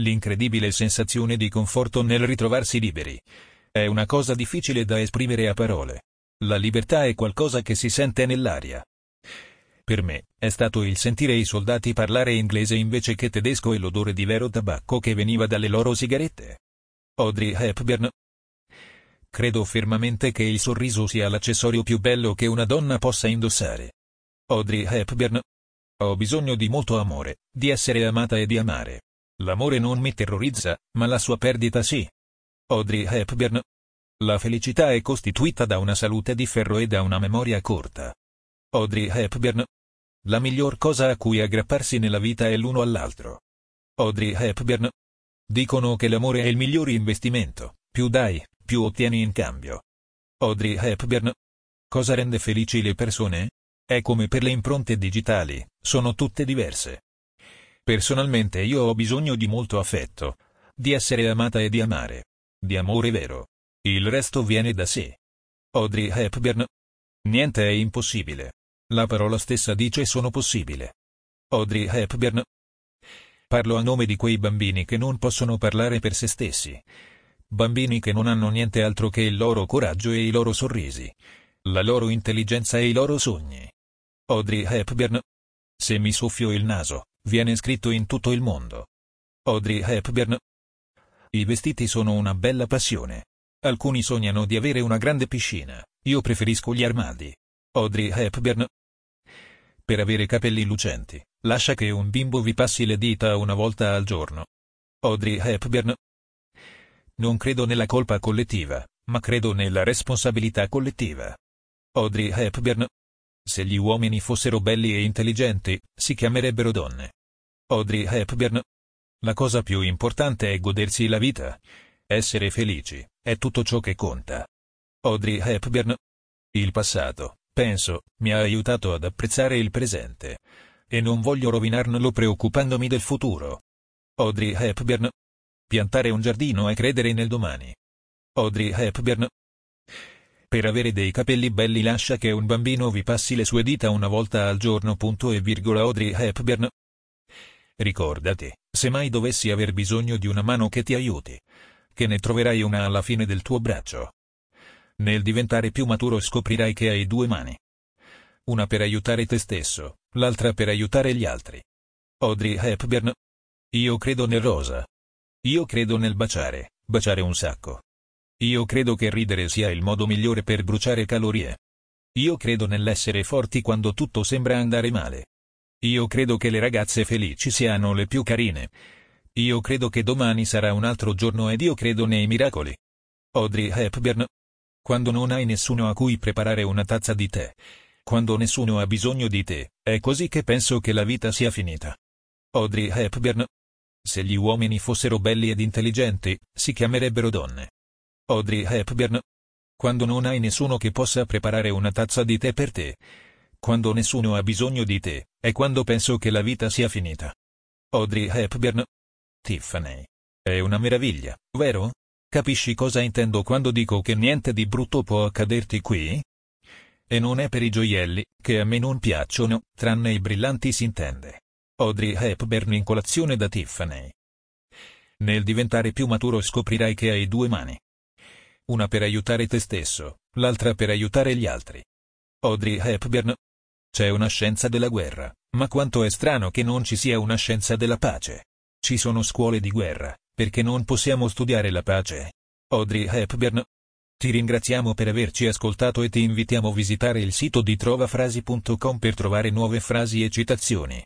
L'incredibile sensazione di conforto nel ritrovarsi liberi. È una cosa difficile da esprimere a parole. La libertà è qualcosa che si sente nell'aria. Per me, è stato il sentire i soldati parlare inglese invece che tedesco e l'odore di vero tabacco che veniva dalle loro sigarette. Audrey Hepburn. Credo fermamente che il sorriso sia l'accessorio più bello che una donna possa indossare. Audrey Hepburn. Ho bisogno di molto amore, di essere amata e di amare. L'amore non mi terrorizza, ma la sua perdita sì. Audrey Hepburn. La felicità è costituita da una salute di ferro e da una memoria corta. Audrey Hepburn. La miglior cosa a cui aggrapparsi nella vita è l'uno all'altro. Audrey Hepburn. Dicono che l'amore è il miglior investimento, più dai, più ottieni in cambio. Audrey Hepburn. Cosa rende felici le persone? È come per le impronte digitali, sono tutte diverse. Personalmente io ho bisogno di molto affetto, di essere amata e di amare, di amore vero. Il resto viene da sé. Audrey Hepburn. Niente è impossibile. La parola stessa dice sono possibile. Audrey Hepburn. Parlo a nome di quei bambini che non possono parlare per se stessi. Bambini che non hanno niente altro che il loro coraggio e i loro sorrisi, la loro intelligenza e i loro sogni. Audrey Hepburn. Se mi soffio il naso, viene scritto in tutto il mondo. Audrey Hepburn. I vestiti sono una bella passione. Alcuni sognano di avere una grande piscina, io preferisco gli armadi. Audrey Hepburn. Per avere capelli lucenti, lascia che un bimbo vi passi le dita una volta al giorno. Audrey Hepburn. Non credo nella colpa collettiva, ma credo nella responsabilità collettiva. Audrey Hepburn. Se gli uomini fossero belli e intelligenti, si chiamerebbero donne. Audrey Hepburn. La cosa più importante è godersi la vita. Essere felici, è tutto ciò che conta. Audrey Hepburn. Il passato, penso, mi ha aiutato ad apprezzare il presente. E non voglio rovinarlo preoccupandomi del futuro. Audrey Hepburn. Piantare un giardino e credere nel domani. Audrey Hepburn. Per avere dei capelli belli lascia che un bambino vi passi le sue dita una volta al giorno. Punto e virgola Audrey Hepburn. Ricordati, se mai dovessi aver bisogno di una mano che ti aiuti, che ne troverai una alla fine del tuo braccio. Nel diventare più maturo scoprirai che hai due mani. Una per aiutare te stesso, l'altra per aiutare gli altri. Audrey Hepburn. Io credo nel rosa. Io credo nel baciare, baciare un sacco. Io credo che ridere sia il modo migliore per bruciare calorie. Io credo nell'essere forti quando tutto sembra andare male. Io credo che le ragazze felici siano le più carine, io credo che domani sarà un altro giorno ed io credo nei miracoli. Audrey Hepburn. Quando non hai nessuno a cui preparare una tazza di tè, quando nessuno ha bisogno di te, è così che penso che la vita sia finita. Audrey Hepburn. Se gli uomini fossero belli ed intelligenti, si chiamerebbero donne. Audrey Hepburn. Quando non hai nessuno che possa preparare una tazza di tè per te, quando nessuno ha bisogno di te, è quando penso che la vita sia finita. Audrey Hepburn. Tiffany. È una meraviglia, vero? Capisci cosa intendo quando dico che niente di brutto può accaderti qui? E non è per i gioielli, che a me non piacciono, tranne i brillanti si intende. Audrey Hepburn in colazione da Tiffany. Nel diventare più maturo scoprirai che hai due mani. Una per aiutare te stesso, l'altra per aiutare gli altri. Audrey Hepburn. C'è una scienza della guerra, ma quanto è strano che non ci sia una scienza della pace. Ci sono scuole di guerra, perché non possiamo studiare la pace. Audrey Hepburn. Ti ringraziamo per averci ascoltato e ti invitiamo a visitare il sito di trovafrasi.com per trovare nuove frasi e citazioni.